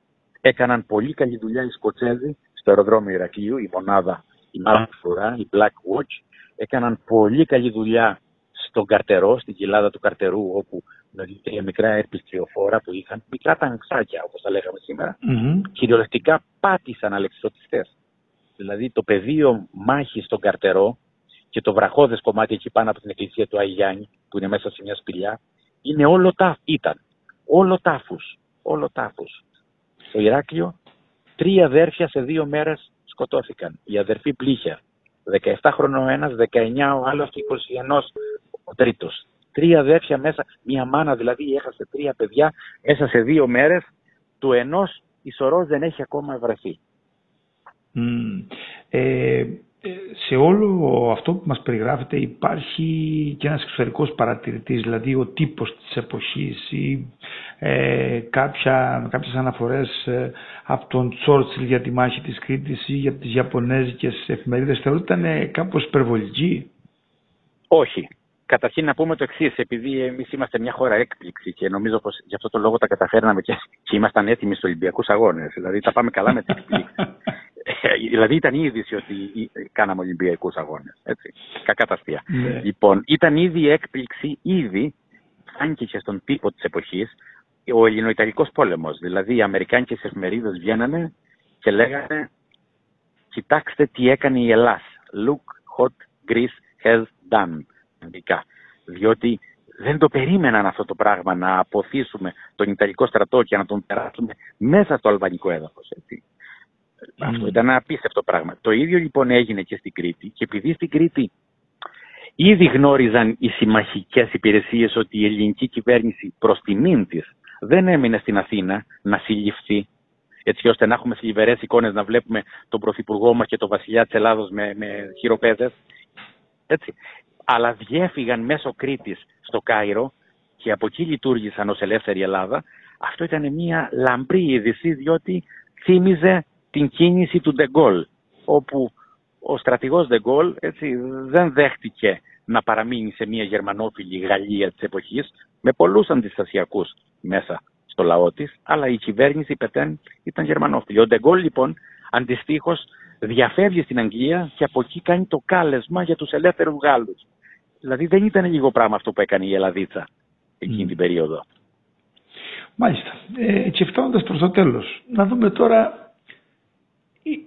B: Έκαναν πολύ καλή δουλειά οι Σκοτσέζοι στο αεροδρόμιο Ηρακλείου, η μονάδα, η μάλλον φορά, η Black Watch. Έκαναν πολύ καλή δουλειά στον καρτερό, στην κοιλάδα του καρτερού, όπου τρία μικρά ερπιστριοφόρα που είχαν, μικρά τανξάκια, όπως τα λέγαμε σήμερα, mm-hmm. κυριολεκτικά πάτησαν αλεξιωτιστές. Δηλαδή το πεδίο μάχης στον καρτερό και το βραχώδες κομμάτι εκεί πάνω από την εκκλησία του Αγιάννη, που είναι μέσα σε μια σπηλιά, είναι όλο τάφ, ήταν. Όλο τάφου. Όλο τάφους. Στο Ηράκλειο, τρία αδέρφια σε δύο μέρες σκοτώθηκαν. Οι αδερφοί πλήχια. 17 χρονών ο ένας, 19 ο άλλος και 21 ο τρίτος. Τρία αδέρφια μέσα, μια μάνα δηλαδή έχασε τρία παιδιά μέσα σε δύο μέρες, του ενός η δεν έχει ακόμα βρεθεί.
A: Mm. Ε, σε όλο αυτό που μας περιγράφεται υπάρχει και ένας εξωτερικός παρατηρητής, δηλαδή ο τύπος της εποχής ή ε, κάποια, κάποιες αναφορές ε, από τον Τσόρτσιλ για τη μάχη της Κρήτης ή για τις Ιαπωνέζικες εφημερίδες θεωρείται ήταν κάπως υπερβολική.
B: Όχι. Καταρχήν να πούμε το εξής, επειδή εμείς είμαστε μια χώρα έκπληξη και νομίζω πως γι' αυτό το λόγο τα καταφέρναμε και, και ήμασταν έτοιμοι στους Ολυμπιακούς Αγώνες. Δηλαδή τα πάμε καλά με την εκπλήξη. δηλαδή ήταν η είδηση ότι κάναμε Ολυμπιακούς Αγώνες. Κακά τα αστεία. Ναι. Λοιπόν, ήταν ήδη έκπληξη, ήδη φάνηκε και στον τύπο της εποχής ο Ελληνοϊταλικός πόλεμος. Δηλαδή οι Αμερικάνικες εφημερίδες βγαίνανε και λέγανε Κοιτάξτε τι έκανε η Ελλάδα. Look what Greece has done διότι δεν το περίμεναν αυτό το πράγμα να αποθήσουμε τον Ιταλικό στρατό και να τον περάσουμε μέσα στο αλβανικό έδαφος. Αυτό ήταν ένα απίστευτο πράγμα. Το ίδιο λοιπόν έγινε και στην Κρήτη και επειδή στην Κρήτη ήδη γνώριζαν οι συμμαχικές υπηρεσίες ότι η ελληνική κυβέρνηση προς τιμήν της δεν έμεινε στην Αθήνα να συλληφθεί έτσι ώστε να έχουμε θλιβερές εικόνες να βλέπουμε τον Πρωθυπουργό μας και τον Βασιλιά της Ελλάδος με, με χειροπέδες. Έτσι αλλά διέφυγαν μέσω Κρήτης στο Κάιρο και από εκεί λειτουργήσαν ως ελεύθερη Ελλάδα. Αυτό ήταν μια λαμπρή είδηση διότι θύμιζε την κίνηση του Ντεγκόλ όπου ο στρατηγός Ντεγκόλ έτσι, δεν δέχτηκε να παραμείνει σε μια γερμανόφιλη Γαλλία της εποχής με πολλούς αντιστασιακούς μέσα στο λαό της, αλλά η κυβέρνηση Πετέν ήταν γερμανόφιλη. Ο Ντεγκόλ λοιπόν αντιστοίχως διαφεύγει στην Αγγλία και από εκεί κάνει το κάλεσμα για τους ελεύθερους Γάλλους. Δηλαδή δεν ήταν λίγο πράγμα αυτό που έκανε η Ελλαδίτσα εκείνη την περίοδο.
A: Μάλιστα. Ε, και φτάνοντας προς το τέλος, να δούμε τώρα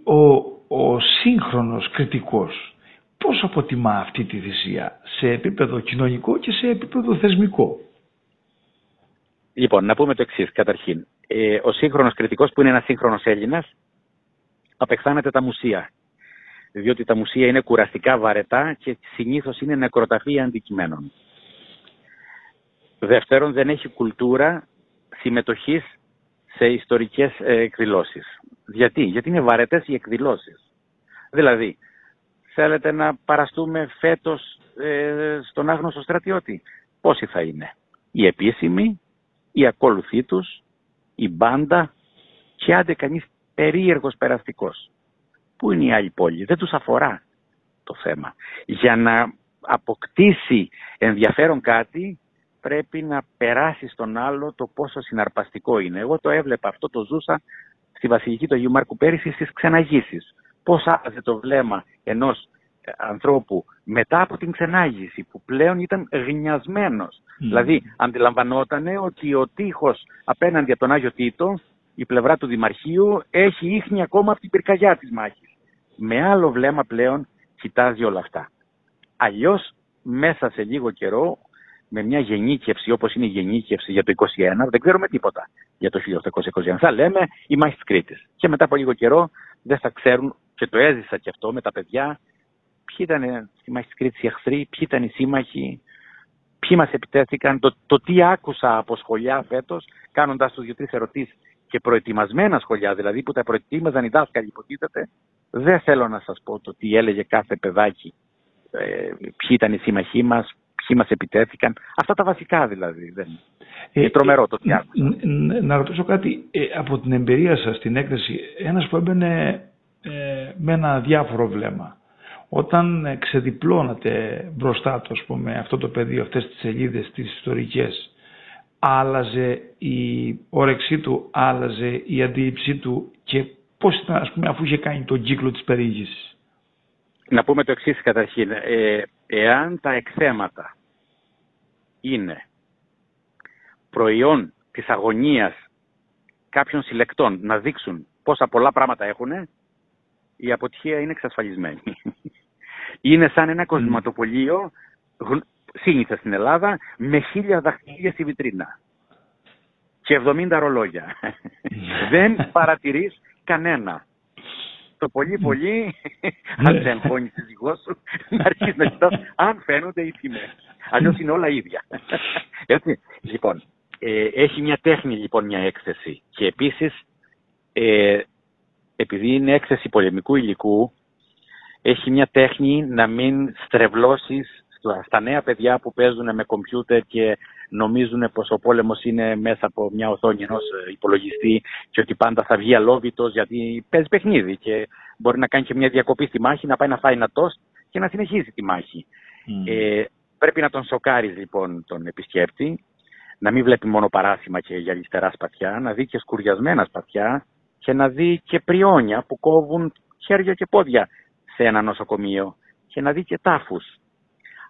A: ο, ο σύγχρονος κριτικός πώς αποτιμά αυτή τη θυσία σε επίπεδο κοινωνικό και σε επίπεδο θεσμικό;
B: Λοιπόν, να πούμε το εξής. Καταρχήν, ε, ο σύγχρονος κριτικός που είναι ένας σύγχρονος Έλληνας απεχθάνεται τα μουσεία. Διότι τα μουσεία είναι κουραστικά βαρετά και συνήθως είναι νεκροταφεία αντικειμένων. Δεύτερον, δεν έχει κουλτούρα συμμετοχής σε ιστορικές ε, εκδηλώσεις. Γιατί, Γιατί είναι βαρετές οι εκδηλώσεις. Δηλαδή, θέλετε να παραστούμε φέτος ε, στον άγνωστο στρατιώτη; Πόσοι θα είναι; Οι επίσημοι, οι ακόλουθοί τους, η μπάντα και άντε κανείς περίεργος περαστικός. Πού είναι η άλλη πόλη; Δεν τους αφορά το θέμα. Για να αποκτήσει ενδιαφέρον κάτι πρέπει να περάσει στον άλλο το πόσο συναρπαστικό είναι. Εγώ το έβλεπα αυτό, το ζούσα στη Βασιλική του Αγίου Μάρκου πέρυσι στις ξεναγήσεις. Πώς άλλαζε το βλέμμα ενός ε, ανθρώπου μετά από την ξενάγηση που πλέον ήταν γνιασμένος. Δηλαδή αντιλαμβανόταν ότι ο τείχος απέναντι από τον Άγιο Τίτο, η πλευρά του Δημαρχείου, έχει ίχνη ακόμα από την πυρκαγιά της μάχης. Με άλλο βλέμμα πλέον κοιτάζει όλα αυτά. Αλλιώς μέσα σε λίγο καιρό με μια γενίκευση όπως είναι η γενίκευση για το 21, δεν ξέρουμε τίποτα για το 1821. Θα λέμε η μάχη της Κρήτης. Και μετά από λίγο καιρό δεν θα ξέρουν, και το έζησα και αυτό με τα παιδιά, ποιοι ήταν στη μάχη της Κρήτης οι εχθροί, ποιοι ήταν οι σύμμαχοι, ποιοι μας επιτέθηκαν, το, το τι άκουσα από σχολιά φέτος, κάνοντας τους δύο-τρεις ερωτήσεις και προετοιμασμένα σχολιά, δηλαδή που τα προετοίμαζαν οι δάσκαλοι υποτίθεται, δεν θέλω να σας πω το τι έλεγε κάθε παιδάκι, ε, ποιοι ήταν οι σύμμαχοί μας, ποιοι μας επιτέθηκαν. Αυτά τα βασικά δηλαδή. Δεν... Ε, είναι τρομερό το τι
A: Να ρωτήσω κάτι ε, από την εμπειρία σας στην έκθεση. Ένας που έμπαινε ε, με ένα διάφορο βλέμμα. Όταν ξεδιπλώνατε μπροστά του, πούμε, αυτό το πεδίο, αυτές τις σελίδες, τις ιστορικές, άλλαζε η όρεξή του, άλλαζε η αντίληψή του και πώς ήταν, ας πούμε, αφού είχε κάνει τον κύκλο της περιήγησης;
B: Να πούμε το εξής καταρχήν. Ε, εάν τα εκθέματα είναι προϊόν της αγωνίας κάποιων συλλεκτών να δείξουν πόσα πολλά πράγματα έχουν, η αποτυχία είναι εξασφαλισμένη. είναι σαν ένα κοσματοπολείο, σύνηθα στην Ελλάδα, με χίλια δαχτυλία στη βιτρίνα και 70 ρολόγια. Δεν παρατηρείς κανένα. Το πολύ πολύ, αν δεν αγχώνεις τη δικό σου, να αρχίσεις να κοιτάς αν φαίνονται οι τιμές. Αλλιώς είναι όλα ίδια. Έτσι. Λοιπόν, ε, έχει μια τέχνη λοιπόν μια έκθεση και επίσης ε, επειδή είναι έκθεση πολεμικού υλικού έχει μια τέχνη να μην στρεβλώσεις στα νέα παιδιά που παίζουν με κομπιούτερ και νομίζουν πως ο πόλεμος είναι μέσα από μια οθόνη ενός υπολογιστή και ότι πάντα θα βγει αλόβητος γιατί παίζει παιχνίδι και μπορεί να κάνει και μια διακοπή στη μάχη, να πάει να φάει ένα τόστ και να συνεχίσει τη μάχη. Ε, Πρέπει να τον σοκάρεις λοιπόν τον επισκέπτη, να μην βλέπει μόνο παράσημα και γυαλιστερά σπαθιά, να δει και σκουριασμένα σπαθιά και να δει και πριόνια που κόβουν χέρια και πόδια σε ένα νοσοκομείο και να δει και τάφους.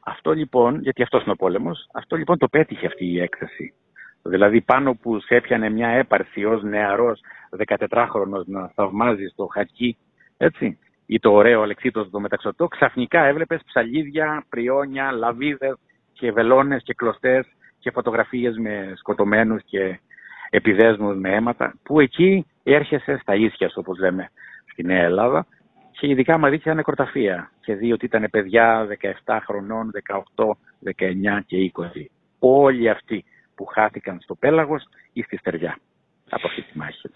B: Αυτό λοιπόν, γιατί αυτός είναι ο πόλεμος, αυτό λοιπόν το πέτυχε αυτή η έκθεση. Δηλαδή πάνω που σε έπιανε μια έπαρση ως νεαρός 14χρονος να θαυμάζει στο χακί, έτσι, ή το ωραίο αλεξίτος το μεταξωτό, ξαφνικά έβλεπες ψαλίδια, πριόνια, λαβίδες και βελόνες και κλωστές και φωτογραφίες με σκοτωμένους και επιδέσμους με αίματα, που εκεί έρχεσαι στα ίσια, όπως λέμε, στη Νέα Ελλάδα, και ειδικά μα δείχνει νεκροταφεία και δει ότι ήταν παιδιά 17 χρονών, 18, 19 και 20. Όλοι αυτοί που χάθηκαν στο πέλαγος ή στη στεριά από αυτή τη μάχη.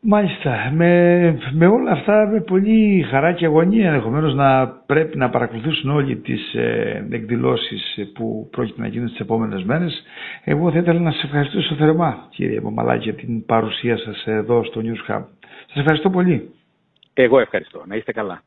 A: Μάλιστα. Με, με όλα αυτά με πολύ χαρά και αγωνία ενδεχομένως να πρέπει να παρακολουθήσουν όλοι τις ε, εκδηλώσεις που πρόκειται να γίνουν στις επόμενες μέρες. Εγώ θα ήθελα να σας ευχαριστήσω θερμά κύριε Μαμαλάκη για την παρουσία σας εδώ στο News Hub. Σας ευχαριστώ πολύ.
B: Εγώ ευχαριστώ. Να είστε καλά.